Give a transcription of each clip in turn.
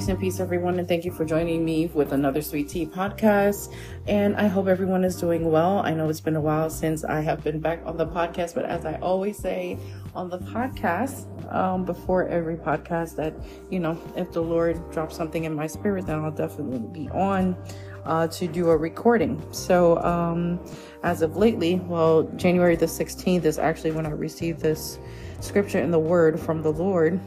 Grace and peace, everyone, and thank you for joining me with another Sweet Tea podcast. And I hope everyone is doing well. I know it's been a while since I have been back on the podcast, but as I always say on the podcast, um, before every podcast, that, you know, if the Lord drops something in my spirit, then I'll definitely be on uh, to do a recording. So, um, as of lately, well, January the 16th is actually when I received this scripture in the word from the Lord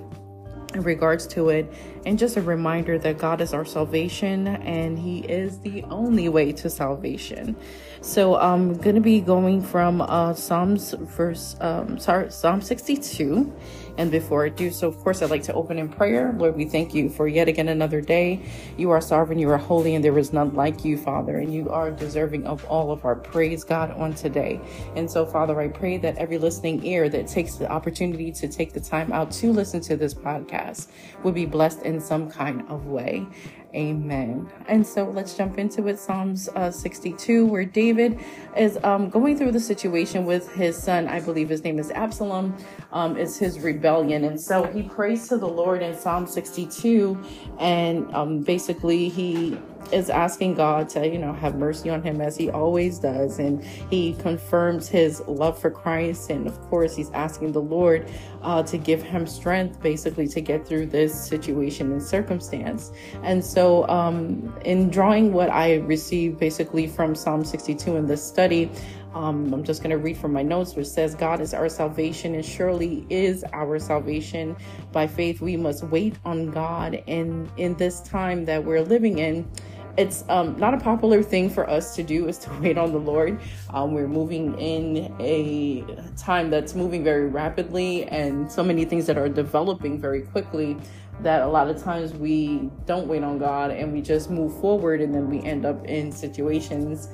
in regards to it and just a reminder that God is our salvation and he is the only way to salvation. So I'm going to be going from uh, Psalms verse um, sorry Psalm 62 and before I do so, of course, I'd like to open in prayer. Lord, we thank you for yet again another day. You are sovereign, you are holy, and there is none like you, Father, and you are deserving of all of our praise, God, on today. And so, Father, I pray that every listening ear that takes the opportunity to take the time out to listen to this podcast would be blessed in some kind of way. Amen. And so let's jump into it. Psalms uh, 62, where David is um, going through the situation with his son. I believe his name is Absalom. Um, it's his rebellion. And so he prays to the Lord in Psalm 62. And um, basically, he is asking God to, you know, have mercy on him as he always does. And he confirms his love for Christ. And of course, he's asking the Lord uh, to give him strength, basically, to get through this situation and circumstance. And so, um, in drawing what I received basically from Psalm 62 in this study, um, I'm just going to read from my notes, which says, God is our salvation and surely is our salvation. By faith, we must wait on God. And in this time that we're living in, it's um, not a popular thing for us to do is to wait on the Lord. Um, we're moving in a time that's moving very rapidly and so many things that are developing very quickly that a lot of times we don't wait on God and we just move forward and then we end up in situations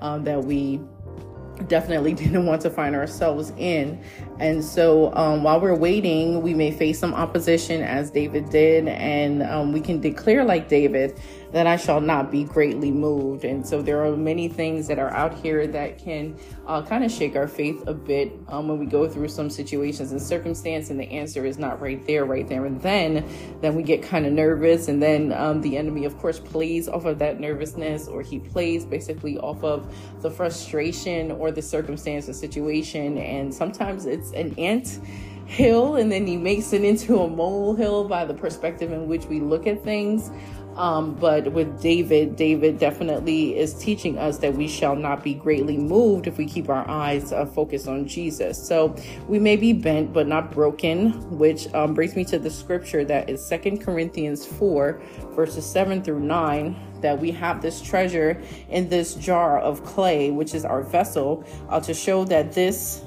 um, that we definitely didn't want to find ourselves in. And so um, while we're waiting, we may face some opposition as David did, and um, we can declare like David that I shall not be greatly moved. And so there are many things that are out here that can uh, kind of shake our faith a bit um, when we go through some situations and circumstance, and the answer is not right there, right there, and then then we get kind of nervous, and then um, the enemy, of course, plays off of that nervousness, or he plays basically off of the frustration or the circumstance or situation, and sometimes it's an ant hill and then he makes it into a molehill by the perspective in which we look at things um, but with David, David definitely is teaching us that we shall not be greatly moved if we keep our eyes uh, focused on Jesus. So we may be bent, but not broken, which um, brings me to the scripture that is Second Corinthians 4, verses 7 through 9 that we have this treasure in this jar of clay, which is our vessel, uh, to show that this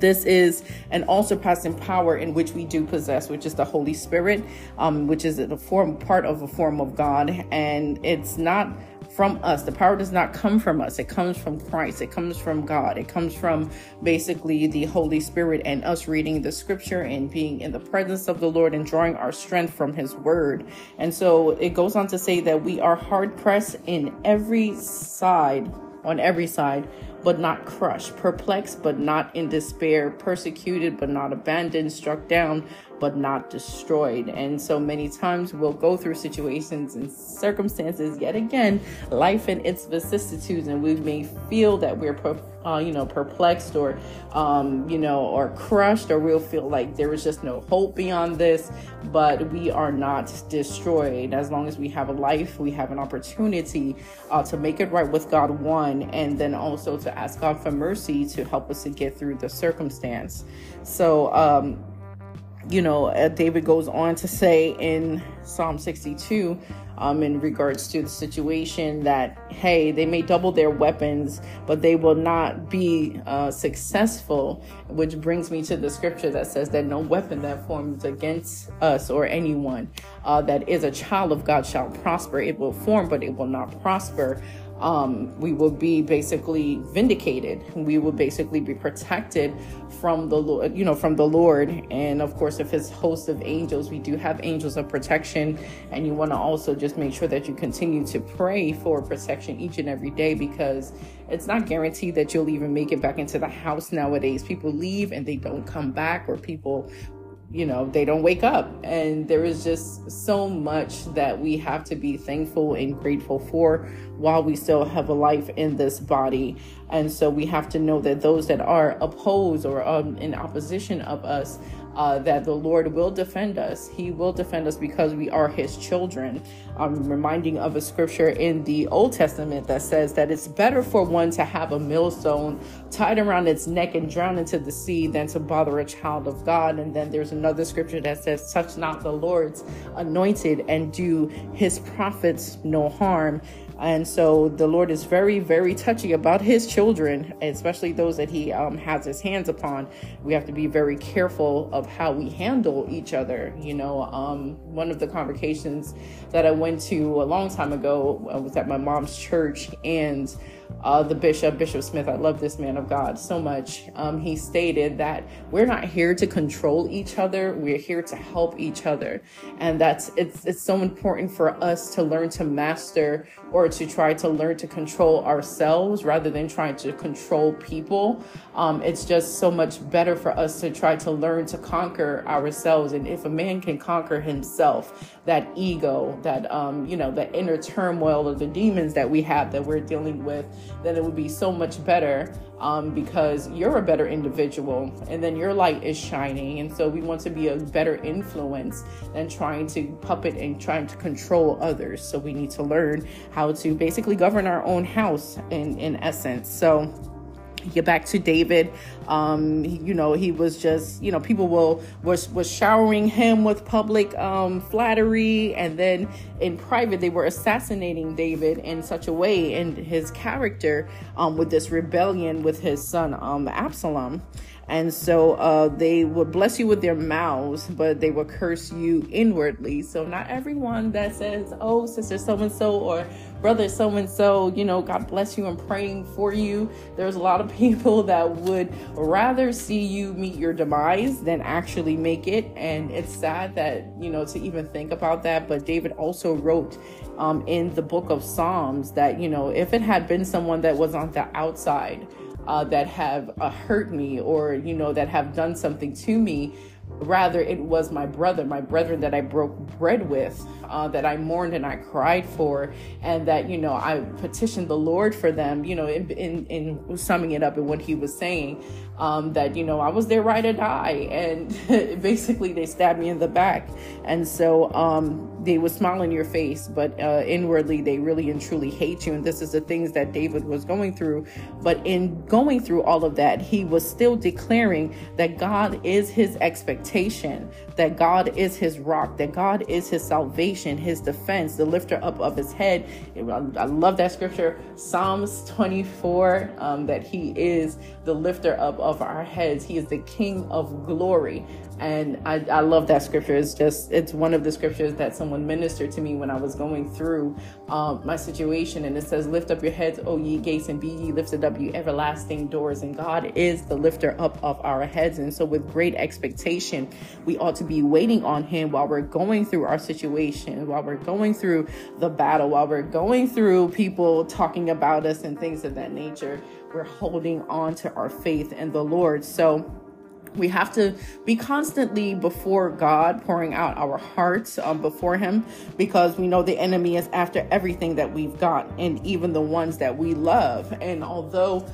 this is an all surpassing power in which we do possess, which is the Holy Spirit, um, which is a form part of a form of God, and it's not from us. The power does not come from us. It comes from Christ. It comes from God. It comes from basically the Holy Spirit and us reading the scripture and being in the presence of the Lord and drawing our strength from his word. And so it goes on to say that we are hard pressed in every side, on every side, but not crushed, perplexed, but not in despair, persecuted, but not abandoned, struck down, but not destroyed. And so many times we'll go through situations and circumstances yet again, life and its vicissitudes, and we may feel that we're, uh, you know, perplexed or, um, you know, or crushed, or we'll feel like there is just no hope beyond this. But we are not destroyed. As long as we have a life, we have an opportunity uh, to make it right with God, one, and then also to ask God for mercy to help us to get through the circumstance. So, um, you know, uh, David goes on to say in Psalm 62, um, in regards to the situation that, hey, they may double their weapons, but they will not be uh, successful, which brings me to the scripture that says that no weapon that forms against us or anyone uh, that is a child of God shall prosper. It will form, but it will not prosper um, we will be basically vindicated. We will basically be protected from the Lord, you know, from the Lord, and of course, if His host of angels. We do have angels of protection, and you want to also just make sure that you continue to pray for protection each and every day because it's not guaranteed that you'll even make it back into the house nowadays. People leave and they don't come back, or people you know, they don't wake up. And there is just so much that we have to be thankful and grateful for while we still have a life in this body. And so we have to know that those that are opposed or um, in opposition of us, uh, that the Lord will defend us. He will defend us because we are His children. I'm reminding of a scripture in the Old Testament that says that it's better for one to have a millstone tied around its neck and drown into the sea than to bother a child of God. And then there's another scripture that says, Touch not the Lord's anointed and do His prophets no harm. And so the Lord is very, very touchy about his children, especially those that he um, has his hands upon. We have to be very careful of how we handle each other. You know, um, one of the convocations that I went to a long time ago was at my mom's church, and uh, the bishop, Bishop Smith, I love this man of God so much. Um, he stated that we're not here to control each other; we're here to help each other, and that's it's it's so important for us to learn to master or to try to learn to control ourselves rather than trying to control people. Um, it's just so much better for us to try to learn to conquer ourselves, and if a man can conquer himself, that ego, that um, you know, the inner turmoil of the demons that we have that we're dealing with, then it would be so much better um, because you're a better individual and then your light is shining. And so we want to be a better influence than trying to puppet and trying to control others. So we need to learn how to basically govern our own house in, in essence. So get back to David. Um, you know, he was just, you know, people will was was showering him with public um, flattery, and then in private they were assassinating David in such a way and his character um, with this rebellion with his son um, Absalom. And so uh, they would bless you with their mouths, but they will curse you inwardly. So not everyone that says, "Oh, sister so and so," or brother so and so, you know, God bless you, I'm praying for you. There's a lot of people that would rather see you meet your demise than actually make it. And it's sad that, you know, to even think about that. But David also wrote um, in the book of Psalms that, you know, if it had been someone that was on the outside, uh, that have uh, hurt me or you know that have done something to me rather it was my brother my brethren that i broke bread with uh, that i mourned and i cried for and that you know i petitioned the lord for them you know in, in, in summing it up in what he was saying um, that you know I was there right or die, and basically they stabbed me in the back, and so um, they would smile in your face, but uh, inwardly they really and truly hate you. And this is the things that David was going through. But in going through all of that, he was still declaring that God is his expectation, that God is his rock, that God is his salvation, his defense, the lifter up of his head. I love that scripture, Psalms 24, um, that he is the lifter up of our heads. He is the King of glory. And I, I love that scripture. It's just, it's one of the scriptures that someone ministered to me when I was going through um, my situation. And it says, Lift up your heads, O ye gates, and be ye lifted up, ye everlasting doors. And God is the lifter up of our heads. And so, with great expectation, we ought to be waiting on Him while we're going through our situation, while we're going through the battle, while we're going through people talking about us and things of that nature. We're holding on to our faith in the Lord. So, we have to be constantly before God, pouring out our hearts um, before Him, because we know the enemy is after everything that we've got, and even the ones that we love. And although,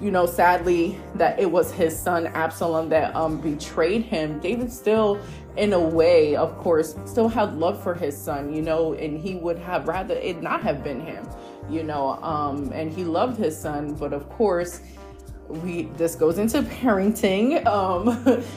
you know, sadly, that it was his son Absalom that um, betrayed him, David still, in a way, of course, still had love for his son, you know, and he would have rather it not have been him, you know, um, and he loved his son, but of course, we this goes into parenting. Um,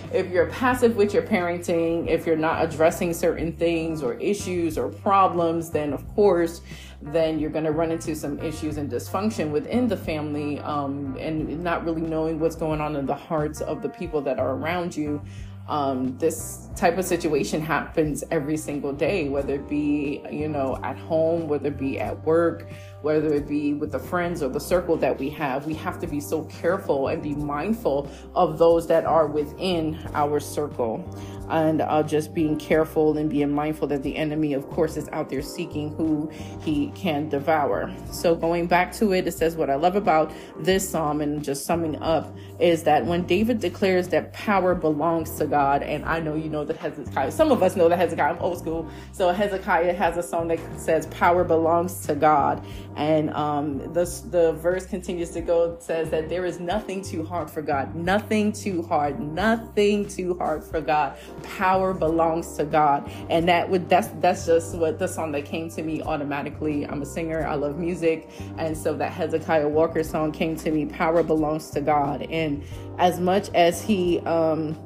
if you're passive with your parenting if you're not addressing certain things or issues or problems then of course then you're going to run into some issues and dysfunction within the family um, and not really knowing what's going on in the hearts of the people that are around you. Um, this type of situation happens every single day whether it be you know at home whether it be at work whether it be with the friends or the circle that we have. We have to be so careful and be mindful of those that are within our circle and uh, just being careful and being mindful that the enemy, of course, is out there seeking who he can devour. So, going back to it, it says, What I love about this psalm and just summing up is that when David declares that power belongs to God, and I know you know that Hezekiah, some of us know that Hezekiah, I'm old school. So, Hezekiah has a song that says, Power belongs to God. And um, the, the verse continues to go, says that there is nothing too hard for God, nothing too hard, nothing too hard for God power belongs to God. And that would that's that's just what the song that came to me automatically. I'm a singer, I love music, and so that Hezekiah Walker song came to me, power belongs to God. And as much as he um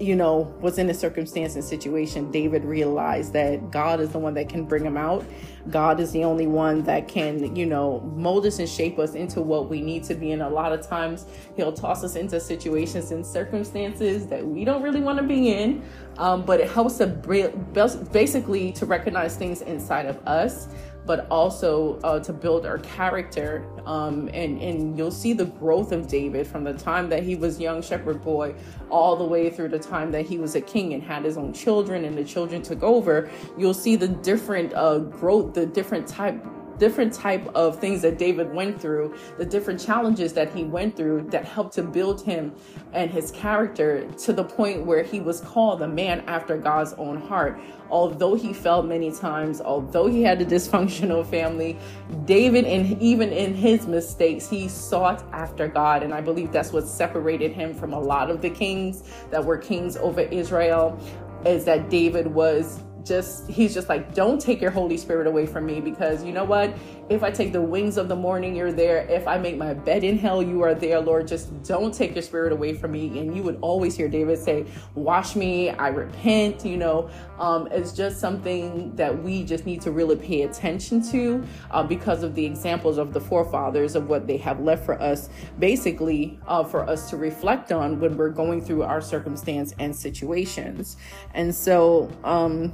you know, was in a circumstance and situation, David realized that God is the one that can bring him out. God is the only one that can, you know, mold us and shape us into what we need to be. And a lot of times, He'll toss us into situations and circumstances that we don't really want to be in. Um, but it helps to basically to recognize things inside of us but also uh, to build our character. Um, and, and you'll see the growth of David from the time that he was young shepherd boy all the way through the time that he was a king and had his own children and the children took over. You'll see the different uh, growth, the different type different type of things that David went through, the different challenges that he went through that helped to build him and his character to the point where he was called a man after God's own heart. Although he fell many times, although he had a dysfunctional family, David, and even in his mistakes, he sought after God. And I believe that's what separated him from a lot of the kings that were kings over Israel, is that David was just he's just like don't take your holy spirit away from me because you know what? If i take the wings of the morning you're there. If i make my bed in hell you are there lord. Just don't take your spirit away from me. And you would always hear david say wash me i repent you know? Um, it's just something that we just need to really pay attention to uh, because of the examples of the forefathers of what they have left for us basically uh, for us to reflect on when we're going through our circumstance and situations. And so um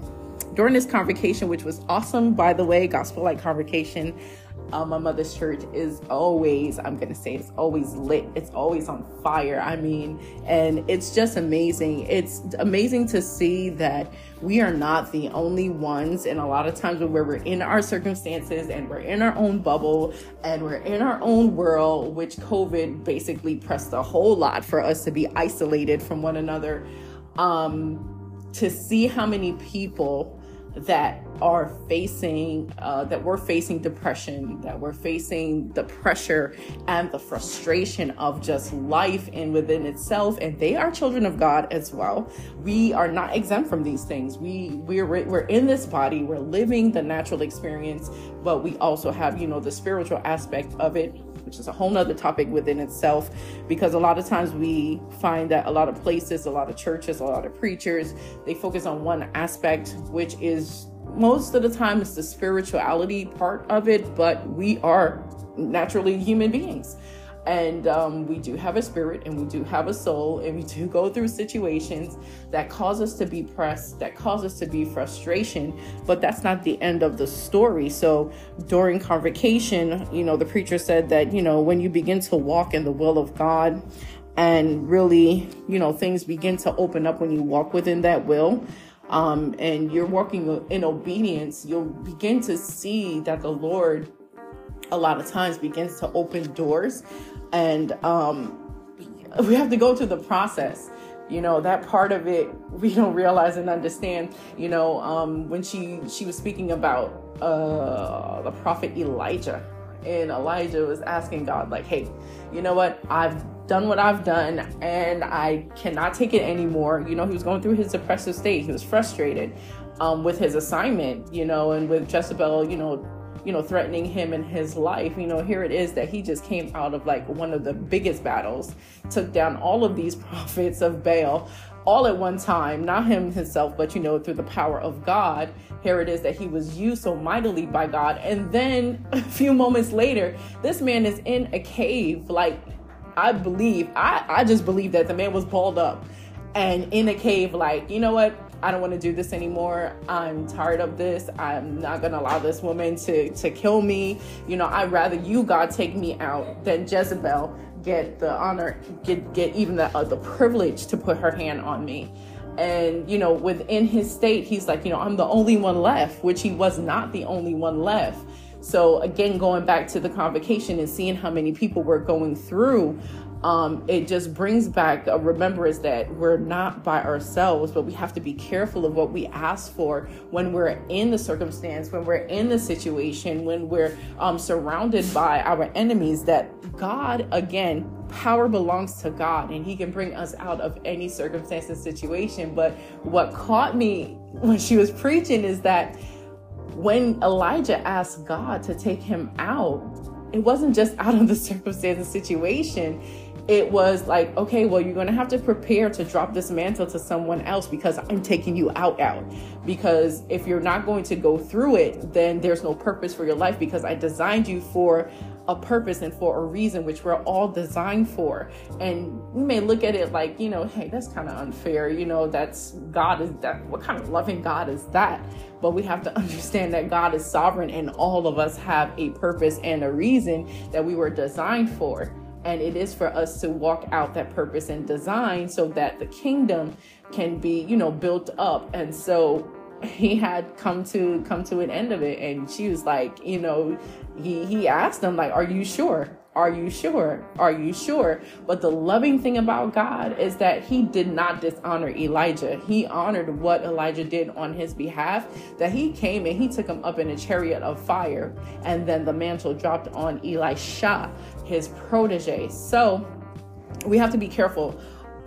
during this convocation, which was awesome, by the way, gospel like convocation. Um, my mother's church is always, I'm going to say, it's always lit. It's always on fire. I mean, and it's just amazing. It's amazing to see that we are not the only ones. And a lot of times when we're in our circumstances and we're in our own bubble and we're in our own world, which COVID basically pressed a whole lot for us to be isolated from one another. Um, to see how many people that are facing uh, that we're facing depression that we're facing the pressure and the frustration of just life and within itself and they are children of god as well. We are not exempt from these things. We we're we're in this body. We're living the natural experience but we also have you know the spiritual aspect of it which is a whole nother topic within itself because a lot of times we find that a lot of places a lot of churches a lot of preachers they focus on one aspect which is most of the time it's the spirituality part of it but we are naturally human beings and um, we do have a spirit and we do have a soul and we do go through situations that cause us to be pressed that cause us to be frustration but that's not the end of the story. So during convocation you know the preacher said that you know when you begin to walk in the will of god and really you know things begin to open up when you walk within that will um, and you're walking in obedience you'll begin to see that the lord a lot of times begins to open doors and um, we have to go through the process. You know that part of it we don't realize and understand. You know um, when she she was speaking about uh, the prophet elijah and elijah was asking god like hey you know what? I've done what i've done and i cannot take it anymore. You know he was going through his depressive state. He was frustrated um, with his assignment you know and with jezebel you know you know, threatening him in his life. You know, here it is that he just came out of like one of the biggest battles, took down all of these prophets of Baal all at one time, not him himself, but you know, through the power of God. Here it is that he was used so mightily by God. And then a few moments later, this man is in a cave. Like, I believe, I, I just believe that the man was balled up and in a cave, like, you know what? I don't want to do this anymore. I'm tired of this. I'm not going to allow this woman to, to kill me. You know, I'd rather you, God, take me out than Jezebel get the honor, get, get even the, uh, the privilege to put her hand on me. And, you know, within his state, he's like, you know, I'm the only one left, which he was not the only one left. So, again, going back to the convocation and seeing how many people were going through um, it just brings back a remembrance that we're not by ourselves, but we have to be careful of what we ask for when we're in the circumstance, when we're in the situation, when we're um, surrounded by our enemies. That God, again, power belongs to God and He can bring us out of any circumstance and situation. But what caught me when she was preaching is that when Elijah asked God to take him out, it wasn't just out of the circumstance and situation it was like, okay, well, you're to have to prepare to drop this mantle to someone else because I'm taking you out, out. Because if you're not going to go through it, then there's no purpose for your life because I designed you for a purpose and for a reason, which we're all designed for. And we may look at it like, you know, hey, that's kind of unfair. You know, that's God is that. What kind of loving God is that? But we have to understand that God is sovereign and all of us have a purpose and a reason that we were designed for and it is for us to walk out that purpose and design so that the kingdom can be you know built up. And so he had come to come to an end of it. And she was like you know he he asked them like are you sure are you sure? Are you sure? But the loving thing about God is that he did not dishonor Elijah. He honored what Elijah did on his behalf, that he came and he took him up in a chariot of fire, and then the mantle dropped on Elisha, his protege. So we have to be careful.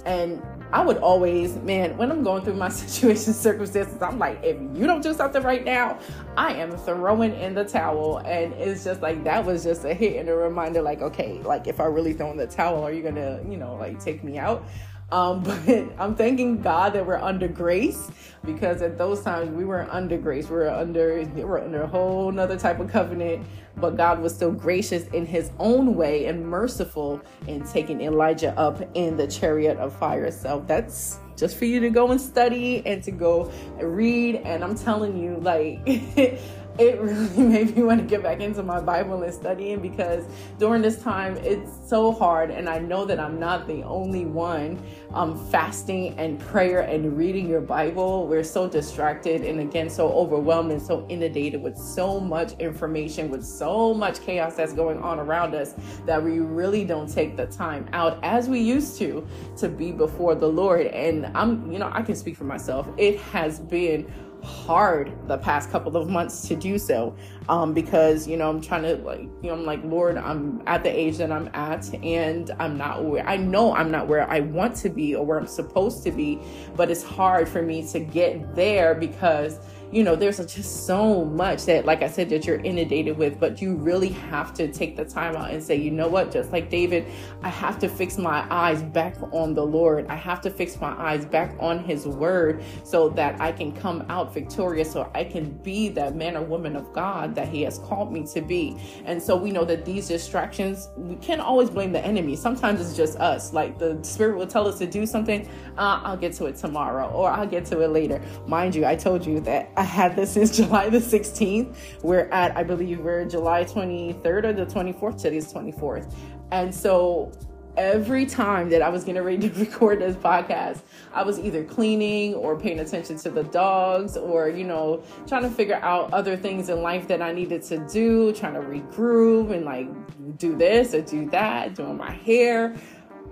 And I would always, man, when I'm going through my situation circumstances, I'm like, if you don't do something right now, I am throwing in the towel. And it's just like that was just a hit and a reminder, like, okay, like if I really throw in the towel, are you gonna, you know, like take me out? Um, but I'm thanking God that we're under grace because at those times we weren't under grace. We were under we were under a whole nother type of covenant. But God was still gracious in his own way and merciful in taking Elijah up in the chariot of fire. So that's just for you to go and study and to go read. And I'm telling you, like it really made me want to get back into my Bible and studying because during this time it's so hard, and I know that I'm not the only one um, fasting and prayer and reading your Bible. We're so distracted and again so overwhelmed and so inundated with so much information, with so much chaos that's going on around us that we really don't take the time out as we used to to be before the Lord. And I'm, you know, I can speak for myself. It has been hard the past couple of months to do so um, because you know i'm trying to like you know i'm like lord i'm at the age that i'm at and i'm not where i know i'm not where i want to be or where i'm supposed to be but it's hard for me to get there because you know, there's just so much that, like I said, that you're inundated with, but you really have to take the time out and say, you know what, just like David, I have to fix my eyes back on the Lord. I have to fix my eyes back on his word so that I can come out victorious, so I can be that man or woman of God that he has called me to be. And so we know that these distractions, we can't always blame the enemy. Sometimes it's just us. Like the spirit will tell us to do something, uh, I'll get to it tomorrow or I'll get to it later. Mind you, I told you that I had this since July the 16th. We're at, I believe, we're July 23rd or the 24th. Today's 24th. And so every time that I was getting ready to record this podcast, I was either cleaning or paying attention to the dogs or, you know, trying to figure out other things in life that I needed to do, trying to regroup and like do this or do that, doing my hair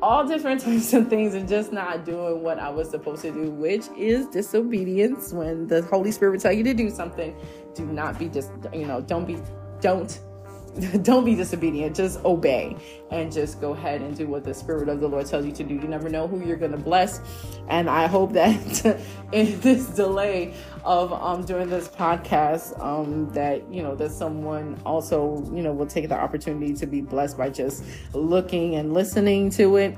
all different types of things and just not doing what I was supposed to do, which is disobedience. When the Holy Spirit will tell you to do something, do not be just, you know, don't be, don't don't be disobedient. Just obey and just go ahead and do what the spirit of the lord tells you to do. You never know who you're going to bless. And i hope that in this delay of um doing this podcast um that you know that someone also you know will take the opportunity to be blessed by just looking and listening to it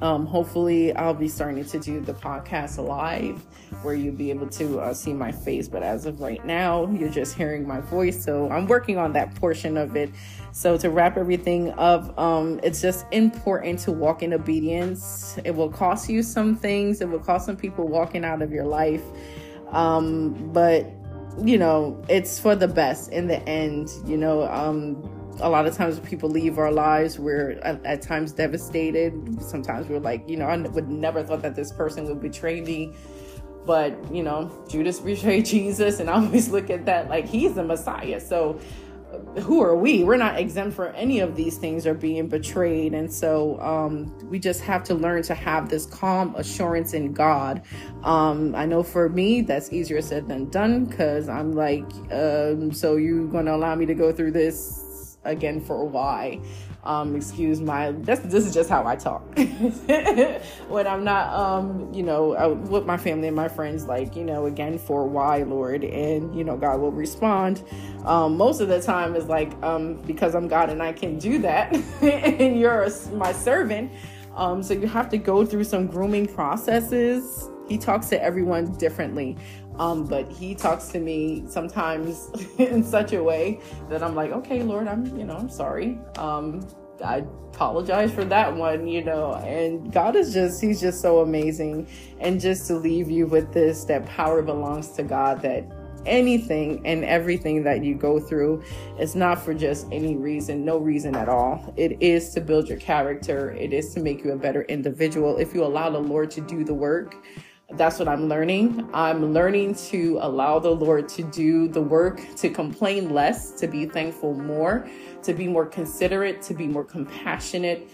Um, hopefully, I'll be starting to do the podcast live where you'll be able to uh, see my face. But as of right now, you're just hearing my voice. So I'm working on that portion of it. So to wrap everything up, um, it's just important to walk in obedience. It will cost you some things, it will cost some people walking out of your life. Um, but you know, it's for the best in the end. You know, um, a lot of times people leave our lives, we're at, at, times devastated. Sometimes we're like, you know, I would never thought that this person would betray me. But, you know, Judas betrayed Jesus, and I always look at that like he's the Messiah. So who are we? We're not exempt for any of these things or being betrayed. And so um, we just have to learn to have this calm assurance in God. Um, I know for me, that's easier said than done because I'm like, um, so you're to allow me to go through this again for why? Um, excuse my this this is just how I talk. When I'm not um you know with my family and my friends like you know again for why Lord and you know God will respond. Um, most of the time is like um because I'm God and I can do that and you're my servant um so you have to go through some grooming processes. He talks to everyone differently um, but he talks to me sometimes in such a way that I'm like, okay, Lord, I'm, you know, I'm sorry. Um, I apologize for that one, you know. And God is just, He's just so amazing. And just to leave you with this that power belongs to God, that anything and everything that you go through is not for just any reason, no reason at all. It is to build your character, it is to make you a better individual. If you allow the Lord to do the work, that's what I'm learning. I'm learning to allow the Lord to do the work, to complain less, to be thankful more, to be more considerate, to be more compassionate,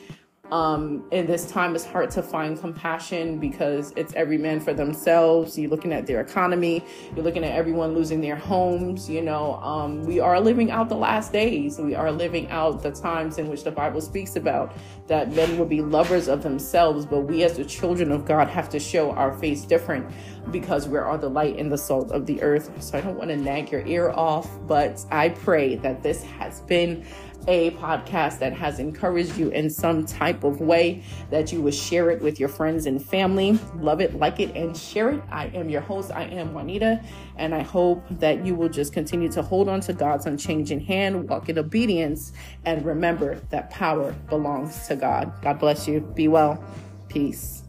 um, in this time it's hard to find compassion because it's every man for themselves. You're looking at their economy. You're looking at everyone losing their homes you know. Um, we are living out the last days. We are living out the times in which the bible speaks about that men will be lovers of themselves but we as the children of god have to show our face different because we are the light and the salt of the earth. So i don't want to nag your ear off but i pray that this has been a podcast that has encouraged you in some type of way, that you would share it with your friends and family. Love it, like it, and share it. I am your host. I am Juanita, and I hope that you will just continue to hold on to God's unchanging hand, walk in obedience, and remember that power belongs to God. God bless you. Be well. Peace.